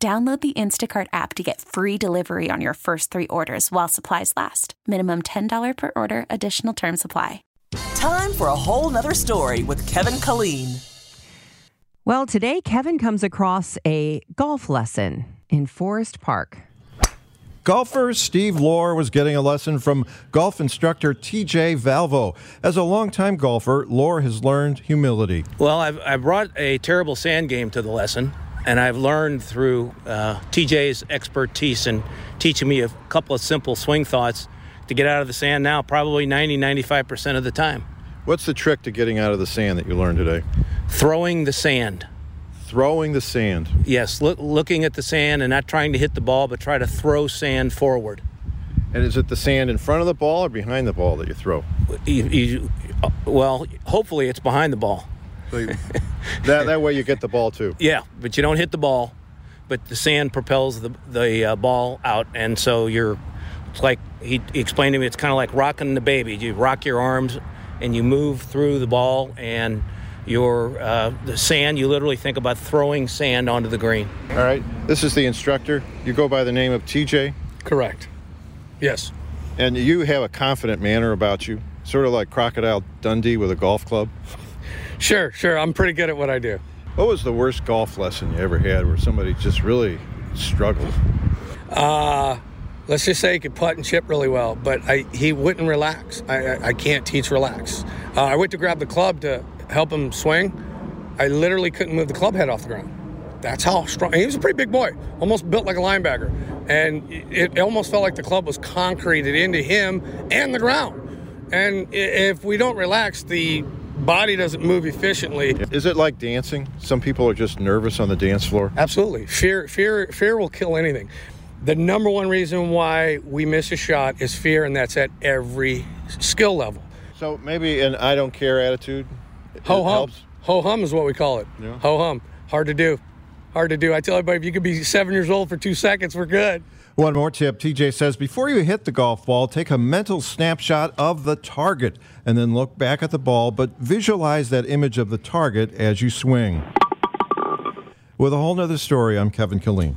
Download the Instacart app to get free delivery on your first three orders while supplies last. Minimum $10 per order, additional term supply. Time for a whole nother story with Kevin Killeen. Well, today Kevin comes across a golf lesson in Forest Park. Golfer Steve Lohr was getting a lesson from golf instructor TJ Valvo. As a longtime golfer, Lohr has learned humility. Well, I've, I brought a terrible sand game to the lesson and I've learned through uh, TJ's expertise in teaching me a couple of simple swing thoughts to get out of the sand now, probably 90, 95% of the time. What's the trick to getting out of the sand that you learned today? Throwing the sand. Throwing the sand. Yes, look, looking at the sand and not trying to hit the ball, but try to throw sand forward. And is it the sand in front of the ball or behind the ball that you throw? You, you, well, hopefully it's behind the ball. So you, that, that way you get the ball too. Yeah, but you don't hit the ball, but the sand propels the, the uh, ball out. And so you're, it's like he, he explained to me, it's kind of like rocking the baby. You rock your arms and you move through the ball and your uh, the sand you literally think about throwing sand onto the green all right this is the instructor you go by the name of tj correct yes and you have a confident manner about you sort of like crocodile dundee with a golf club Sure, sure. I'm pretty good at what I do. What was the worst golf lesson you ever had where somebody just really struggled? Uh, let's just say he could putt and chip really well, but I, he wouldn't relax. I, I, I can't teach relax. Uh, I went to grab the club to help him swing. I literally couldn't move the club head off the ground. That's how strong. He was a pretty big boy, almost built like a linebacker, and it, it almost felt like the club was concreted into him and the ground. And if we don't relax, the body doesn't move efficiently. Is it like dancing? Some people are just nervous on the dance floor. Absolutely. Fear fear fear will kill anything. The number one reason why we miss a shot is fear and that's at every skill level. So maybe an I don't care attitude Ho hum. Ho hum is what we call it. Yeah. Ho hum. Hard to do. Hard to do. I tell everybody if you could be 7 years old for 2 seconds, we're good. One more tip TJ says before you hit the golf ball, take a mental snapshot of the target and then look back at the ball, but visualize that image of the target as you swing. With a whole nother story, I'm Kevin Killeen.